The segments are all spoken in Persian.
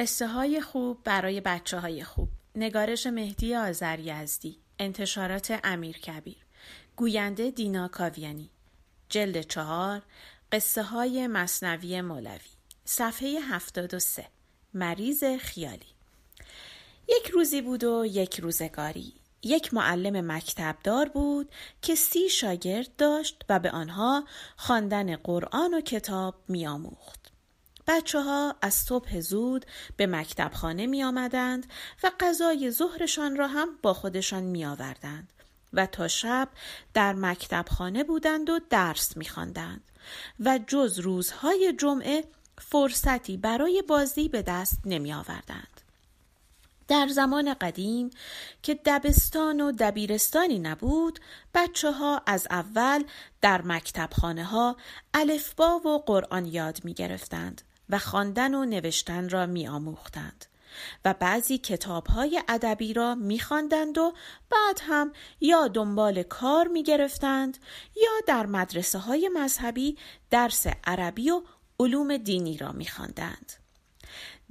قصه های خوب برای بچه های خوب. نگارش مهدی آذر یزدی. انتشارات امیر کبیر. گوینده دینا کاویانی. جلد چهار قصه های مصنوی مولوی. صفحه هفتاد و سه. مریض خیالی. یک روزی بود و یک روزگاری. یک معلم مکتبدار بود که سی شاگرد داشت و به آنها خواندن قرآن و کتاب میآموخت. بچه ها از صبح زود به مکتب خانه می آمدند و غذای ظهرشان را هم با خودشان می آوردند و تا شب در مکتب خانه بودند و درس می خواندند و جز روزهای جمعه فرصتی برای بازی به دست نمی آوردند. در زمان قدیم که دبستان و دبیرستانی نبود بچه ها از اول در مکتب خانه ها الفبا و قرآن یاد می گرفتند و خواندن و نوشتن را می آموختند. و بعضی کتاب های ادبی را میخواندند و بعد هم یا دنبال کار می گرفتند یا در مدرسه های مذهبی درس عربی و علوم دینی را میخواندند.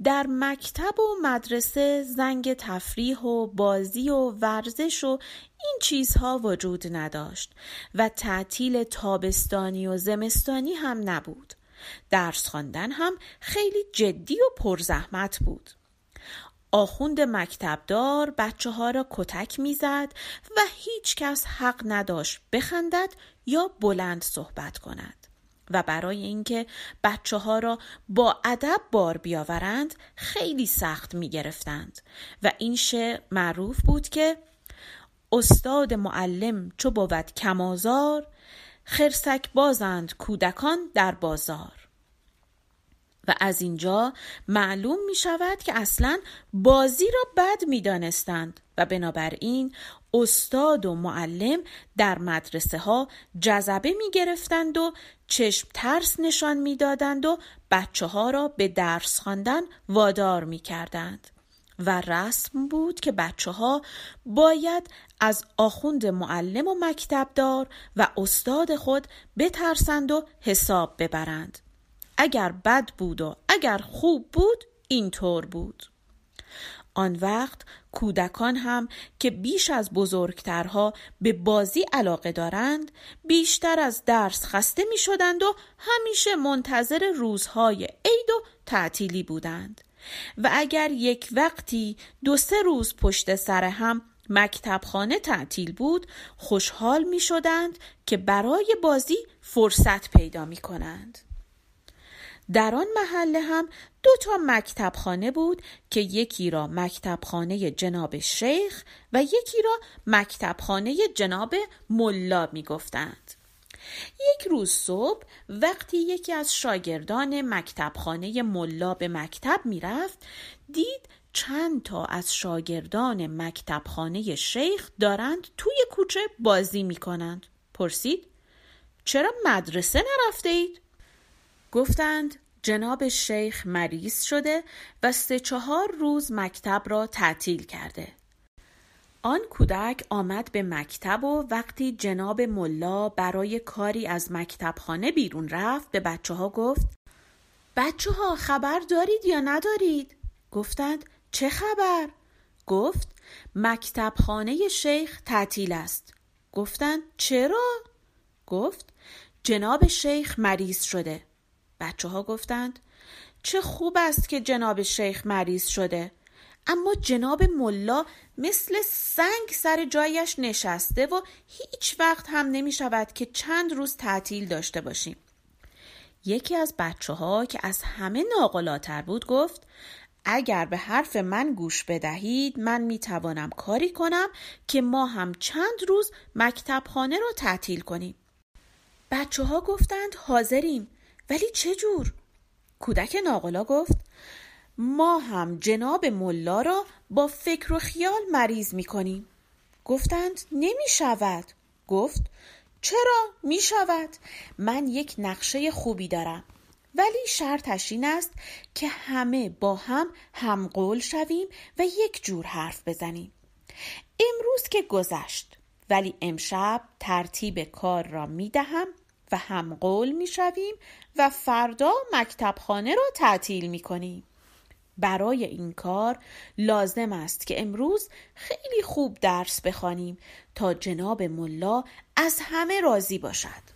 در مکتب و مدرسه زنگ تفریح و بازی و ورزش و این چیزها وجود نداشت و تعطیل تابستانی و زمستانی هم نبود. درس خواندن هم خیلی جدی و پرزحمت بود. آخوند مکتبدار بچه ها را کتک می‌زد و هیچ کس حق نداشت بخندد یا بلند صحبت کند و برای اینکه بچه ها را با ادب بار بیاورند خیلی سخت می گرفتند و این شعر معروف بود که استاد معلم چو بود کمازار خرسک بازند کودکان در بازار و از اینجا معلوم می شود که اصلا بازی را بد می دانستند و بنابراین استاد و معلم در مدرسه ها جذبه می گرفتند و چشم ترس نشان می دادند و بچه ها را به درس خواندن وادار می کردند. و رسم بود که بچه ها باید از آخوند معلم و مکتبدار و استاد خود بترسند و حساب ببرند. اگر بد بود و اگر خوب بود اینطور بود. آن وقت کودکان هم که بیش از بزرگترها به بازی علاقه دارند بیشتر از درس خسته می شدند و همیشه منتظر روزهای عید و تعطیلی بودند. و اگر یک وقتی دو سه روز پشت سر هم مکتبخانه تعطیل بود خوشحال می شدند که برای بازی فرصت پیدا می کنند. در آن محله هم دو تا مکتبخانه بود که یکی را مکتبخانه جناب شیخ و یکی را مکتبخانه جناب ملا می گفتند. یک روز صبح وقتی یکی از شاگردان مکتبخانه ملا به مکتب می‌رفت دید چند تا از شاگردان مکتبخانه شیخ دارند توی کوچه بازی می کنند. پرسید چرا مدرسه نرفته اید؟ گفتند جناب شیخ مریض شده و سه چهار روز مکتب را تعطیل کرده. آن کودک آمد به مکتب و وقتی جناب ملا برای کاری از مکتبخانه بیرون رفت به بچه ها گفت بچه ها خبر دارید یا ندارید؟ گفتند چه خبر؟ گفت مکتبخانه شیخ تعطیل است. گفتند چرا؟ گفت جناب شیخ مریض شده. بچه ها گفتند چه خوب است که جناب شیخ مریض شده. اما جناب ملا مثل سنگ سر جایش نشسته و هیچ وقت هم نمی شود که چند روز تعطیل داشته باشیم. یکی از بچه ها که از همه ناقلاتر بود گفت اگر به حرف من گوش بدهید من می توانم کاری کنم که ما هم چند روز مکتبخانه را تعطیل کنیم. بچه ها گفتند حاضریم ولی چه جور؟ کودک ناقلا گفت ما هم جناب ملا را با فکر و خیال مریض می کنیم. گفتند نمی شود. گفت چرا می شود؟ من یک نقشه خوبی دارم. ولی شرطش این است که همه با هم همقول شویم و یک جور حرف بزنیم. امروز که گذشت ولی امشب ترتیب کار را می دهم و همقول می شویم و فردا مکتبخانه را تعطیل می کنیم. برای این کار لازم است که امروز خیلی خوب درس بخوانیم تا جناب ملا از همه راضی باشد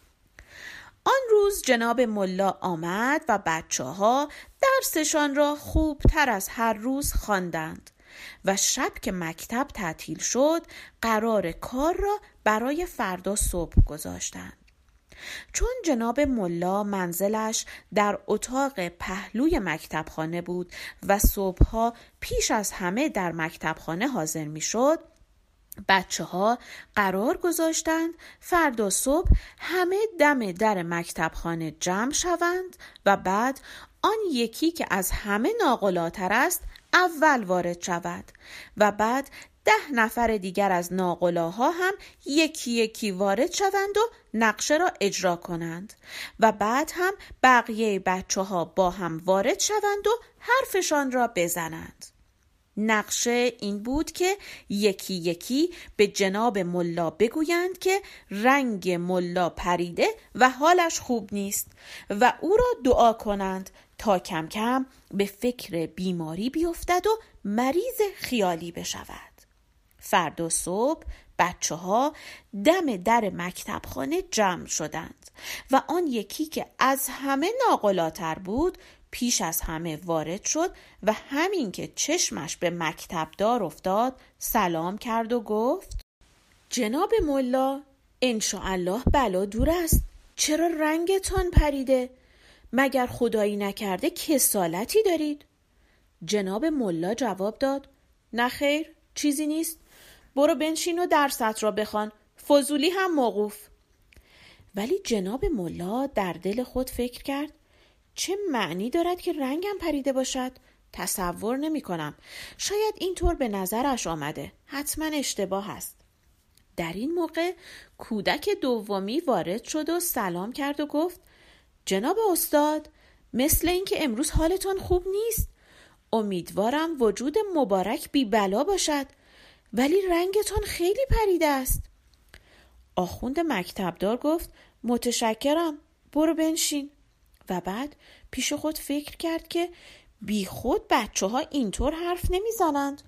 آن روز جناب ملا آمد و بچه ها درسشان را خوب تر از هر روز خواندند و شب که مکتب تعطیل شد قرار کار را برای فردا صبح گذاشتند. چون جناب ملا منزلش در اتاق پهلوی مکتبخانه بود و صبحها پیش از همه در مکتبخانه حاضر می‌شد بچه ها قرار گذاشتند فردا صبح همه دم در مکتبخانه جمع شوند و بعد آن یکی که از همه ناقلاتر است اول وارد شود و بعد ده نفر دیگر از ناقلاها هم یکی یکی وارد شوند و نقشه را اجرا کنند و بعد هم بقیه بچه ها با هم وارد شوند و حرفشان را بزنند. نقشه این بود که یکی یکی به جناب ملا بگویند که رنگ ملا پریده و حالش خوب نیست و او را دعا کنند تا کم کم به فکر بیماری بیفتد و مریض خیالی بشود. فردا صبح بچه ها دم در مکتبخانه جمع شدند و آن یکی که از همه ناقلاتر بود پیش از همه وارد شد و همین که چشمش به مکتب دار افتاد سلام کرد و گفت جناب ملا الله بلا دور است. چرا رنگتان پریده؟ مگر خدایی نکرده کسالتی دارید؟ جناب ملا جواب داد نه خیر چیزی نیست. برو بنشین و درست را بخوان. فضولی هم موقوف. ولی جناب ملا در دل خود فکر کرد چه معنی دارد که رنگم پریده باشد؟ تصور نمی کنم. شاید اینطور به نظرش آمده. حتما اشتباه است. در این موقع کودک دومی وارد شد و سلام کرد و گفت جناب استاد مثل اینکه امروز حالتان خوب نیست. امیدوارم وجود مبارک بی بلا باشد. ولی رنگتان خیلی پریده است. آخوند مکتبدار گفت متشکرم برو بنشین. و بعد پیش خود فکر کرد که بی خود بچه ها اینطور حرف نمی‌زنند.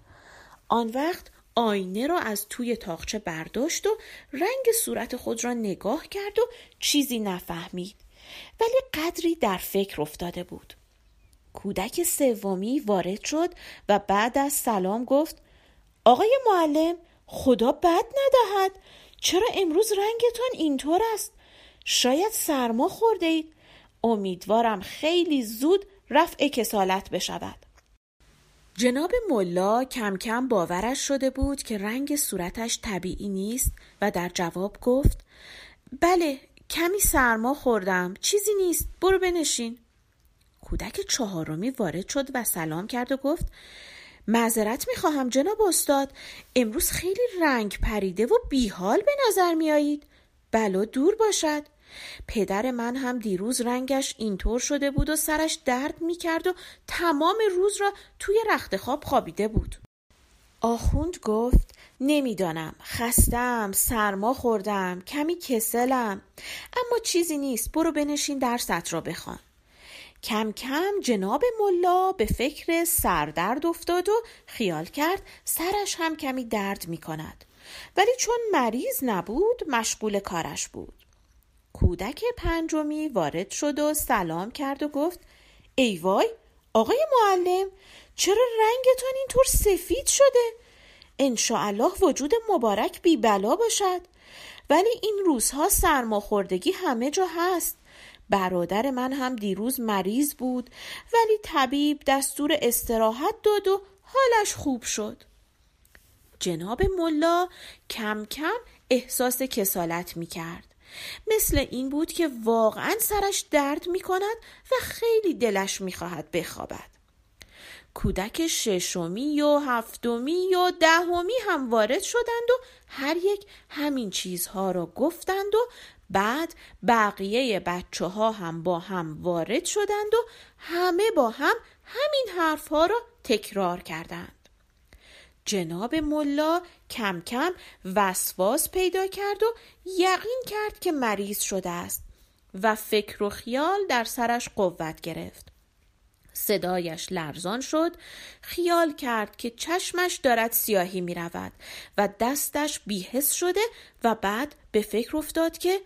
آن وقت آینه را از توی تاخچه برداشت و رنگ صورت خود را نگاه کرد و چیزی نفهمید. ولی قدری در فکر افتاده بود. کودک سومی وارد شد و بعد از سلام گفت آقای معلم خدا بد ندهد. چرا امروز رنگتان اینطور است؟ شاید سرما خورده اید. امیدوارم خیلی زود رفع کسالت بشود. جناب ملا کم کم باورش شده بود که رنگ صورتش طبیعی نیست و در جواب گفت بله کمی سرما خوردم. چیزی نیست. برو بنشین. کودک چهارمی وارد شد و سلام کرد و گفت معذرت می‌خواهم جناب استاد. امروز خیلی رنگ پریده و بیحال به نظر میآیید. بلا دور باشد. پدر من هم دیروز رنگش اینطور شده بود و سرش درد می‌کرد و تمام روز را توی رخت خواب خوابیده بود. آخوند گفت نمی‌دانم. خستم سرما خوردم کمی کسلم. اما چیزی نیست. برو بنشین درست را بخوان. کم کم جناب ملا به فکر سردرد افتاد و خیال کرد سرش هم کمی درد می کند. ولی چون مریض نبود مشغول کارش بود. کودک پنجمی وارد شد و سلام کرد و گفت ای وای آقای معلم چرا رنگتان اینطور سفید شده؟ انشاءالله وجود مبارک بی بلا باشد ولی این روزها سرماخوردگی همه جا هست برادر من هم دیروز مریض بود ولی طبیب دستور استراحت داد و حالش خوب شد. جناب ملا کم کم احساس کسالت می کرد مثل این بود که واقعا سرش درد می کند و خیلی دلش می خواهد بخوابد. کودک ششمی و هفتمی و دهمی هم وارد شدند و هر یک همین چیزها را گفتند و بعد بقیه بچه ها هم با هم وارد شدند و همه با هم همین حرفها را تکرار کردند. جناب ملا کم کم وسواس پیدا کرد و یقین کرد که مریض شده است و فکر و خیال در سرش قوت گرفت. صدایش لرزان شد خیال کرد که چشمش دارد سیاهی می رود و دستش بیهس شده و بعد به فکر افتاد که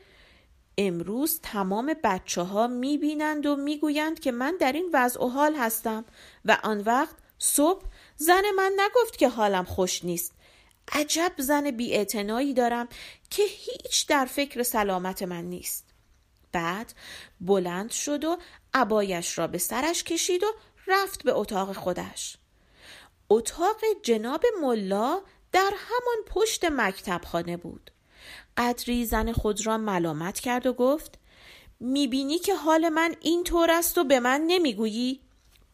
امروز تمام بچه ها می بینند و می گویند که من در این وضع و حال هستم و آن وقت صبح زن من نگفت که حالم خوش نیست. عجب زن بی دارم که هیچ در فکر سلامت من نیست. بعد بلند شد و عبایش را به سرش کشید و رفت به اتاق خودش. اتاق جناب ملا در همان پشت مکتب خانه بود. قدری زن خود را ملامت کرد و گفت می‌بینی که حال من این طور است و به من نمی‌گویی؟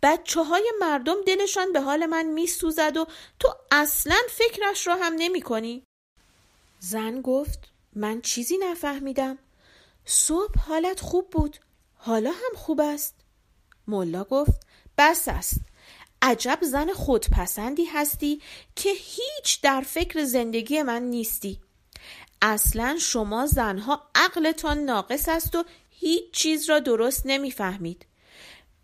بچه های مردم دلشان به حال من میسوزد و تو اصلا فکرش را هم نمی کنی؟ زن گفت من چیزی نفهمیدم صبح حالت خوب بود حالا هم خوب است ملا گفت بس است عجب زن خودپسندی هستی که هیچ در فکر زندگی من نیستی اصلا شما زنها عقلتان ناقص است و هیچ چیز را درست نمی‌فهمید.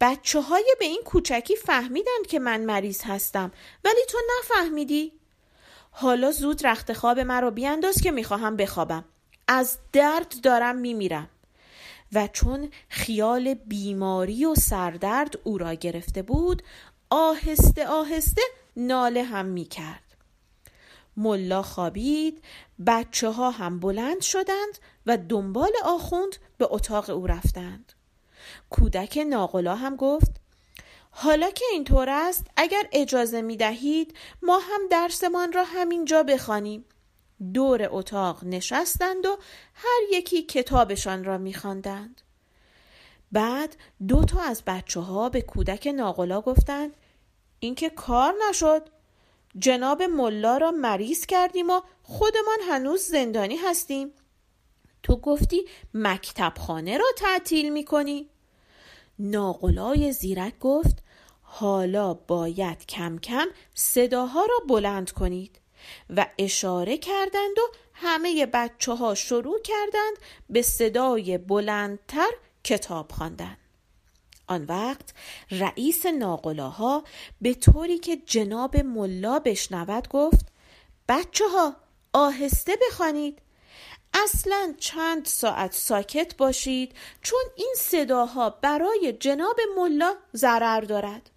بچه های به این کوچکی فهمیدند که من مریض هستم ولی تو نفهمیدی؟ حالا زود رخت خواب مرا بیانداز که می‌خواهم بخوابم. از درد دارم میمیرم. و چون خیال بیماری و سردرد او را گرفته بود آهسته آهسته ناله هم می‌کرد. ملا خوابید بچه ها هم بلند شدند و دنبال آخوند به اتاق او رفتند. کودک ناقلا هم گفت حالا که اینطور است اگر اجازه می دهید ما هم درسمان را همینجا بخوانیم. دور اتاق نشستند و هر یکی کتابشان را میخواندند. بعد دو تا از بچه ها به کودک ناقلا گفتند اینکه کار نشد. جناب ملا را مریض کردیم و خودمان هنوز زندانی هستیم. تو گفتی مکتب خانه را تعطیل می‌کنی؟ ناقلای زیرک گفت حالا باید کم کم صداها را بلند کنید. و اشاره کردند و همه بچه ها شروع کردند به صدای بلندتر کتاب خواندن. آن وقت رئیس ناقلاها به طوری که جناب ملا بشنود گفت بچه ها آهسته بخوانید. اصلا چند ساعت ساکت باشید چون این صداها برای جناب ملا ضرر دارد.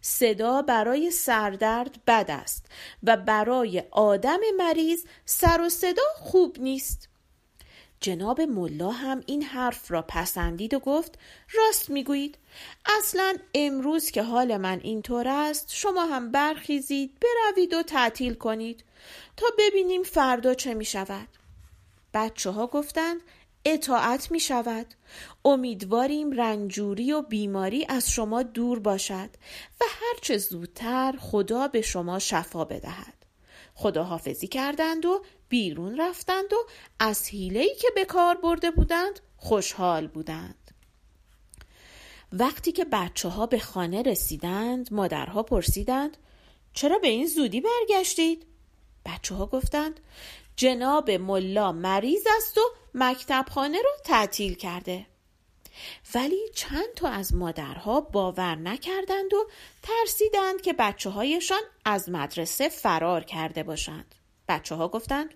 صدا برای سردرد بد است و برای آدم مریض سر و صدا خوب نیست. جناب ملا هم این حرف را پسندید و گفت راست می‌گویید. اصلا امروز که حال من اینطور است شما هم برخیزید بروید و تعطیل کنید تا ببینیم فردا چه می شود بچه ها گفتند اطاعت می شود امیدواریم رنجوری و بیماری از شما دور باشد و هرچه زودتر خدا به شما شفا بدهد. خداحافظی کردند و بیرون رفتند و از حیله‌ای که به کار برده بودند خوشحال بودند. وقتی که بچه ها به خانه رسیدند مادرها پرسیدند چرا به این زودی برگشتید؟ بچه ها گفتند جناب ملا مریض است و مکتبخانه رو تعطیل کرده. ولی چند تا از مادرها باور نکردند و ترسیدند که بچه هایشان از مدرسه فرار کرده باشند. بچه ها گفتند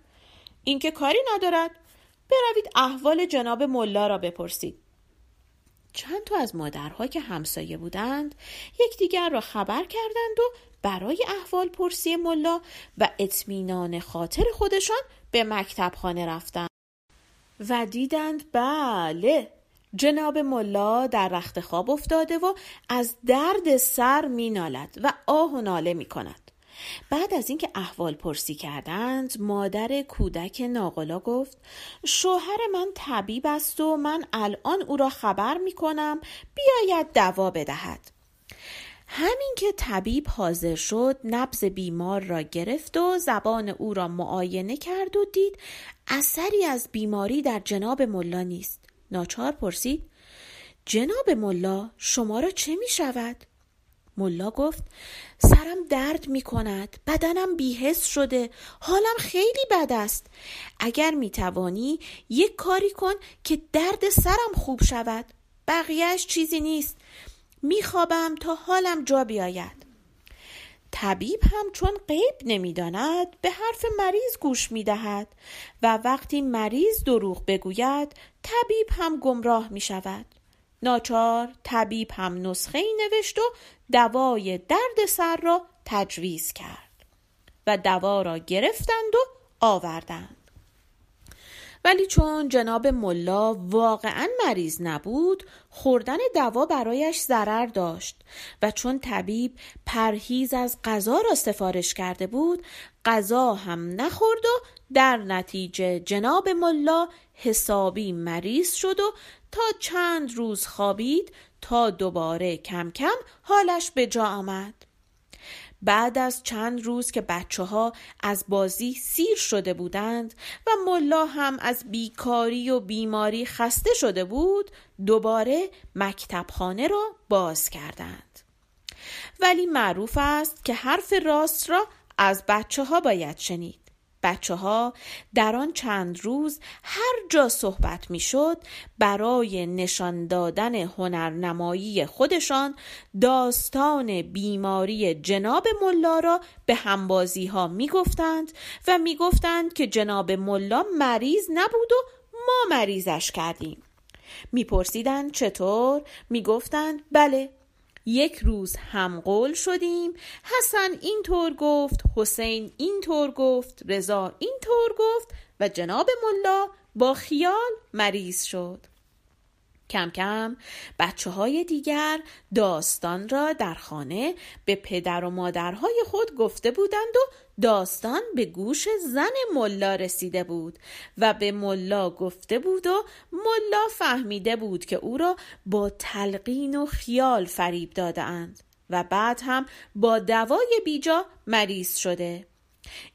این که کاری ندارد. بروید احوال جناب ملا را بپرسید. چند تا از مادرها که همسایه بودند یکدیگر را خبر کردند و برای احوال پرسی ملا و اطمینان خاطر خودشان به مکتب خانه رفتند. و دیدند بله جناب ملا در رخت خواب افتاده و از درد سر می نالد و آه و ناله می کند. بعد از اینکه احوال پرسی کردند مادر کودک ناقلا گفت شوهر من طبیب است و من الان او را خبر می کنم بیاید دوا بدهد همین که طبیب حاضر شد نبز بیمار را گرفت و زبان او را معاینه کرد و دید اثری از بیماری در جناب ملا نیست ناچار پرسید جناب ملا شما را چه می شود؟ ملا گفت سرم درد می کند بدنم بیهست شده حالم خیلی بد است. اگر می توانی یک کاری کن که درد سرم خوب شود. بقیهش چیزی نیست. میخوابم تا حالم جا بیاید. طبیب هم چون غیب نمی‌داند به حرف مریض گوش می‌دهد و وقتی مریض دروغ بگوید طبیب هم گمراه می شود ناچار طبیب هم نسخه ای نوشت و دوای درد سر را تجویز کرد و دوا را گرفتند و آوردند. ولی چون جناب ملا واقعا مریض نبود خوردن دوا برایش ضرر داشت و چون طبیب پرهیز از غذا را سفارش کرده بود غذا هم نخورد و در نتیجه جناب ملا حسابی مریض شد و تا چند روز خوابید تا دوباره کم کم حالش به جا آمد. بعد از چند روز که بچه ها از بازی سیر شده بودند و ملا هم از بیکاری و بیماری خسته شده بود دوباره مکتبخانه را باز کردند. ولی معروف است که حرف راست را از بچه ها باید شنید. بچه ها در آن چند روز هر جا صحبت می شد برای نشان دادن هنرنمایی خودشان داستان بیماری جناب ملا را به همبازی ها می گفتند و می گفتند که جناب ملا مریض نبود و ما مریضش کردیم. میپرسیدند چطور؟ می‌گفتند بله یک روز هم قول شدیم. حسن اینطور گفت حسین اینطور گفت رضا اینطور گفت و جناب ملا با خیال مریض شد. کم کم بچه های دیگر داستان را در خانه به پدر و مادرهای خود گفته بودند و داستان به گوش زن ملا رسیده بود و به ملا گفته بود و ملا فهمیده بود که او را با تلقین و خیال فریب دادهاند و بعد هم با دوای بیجا مریض شده.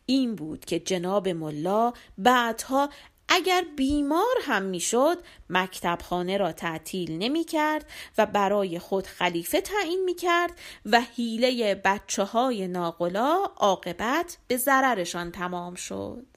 این بود که جناب ملا بعدها اگر بیمار هم می‌شد مکتبخانه را تعطیل نمی کرد و برای خود خلیفه تعیین می کرد و حیله بچه های ناقلا عاقبت به ضررشان تمام شد.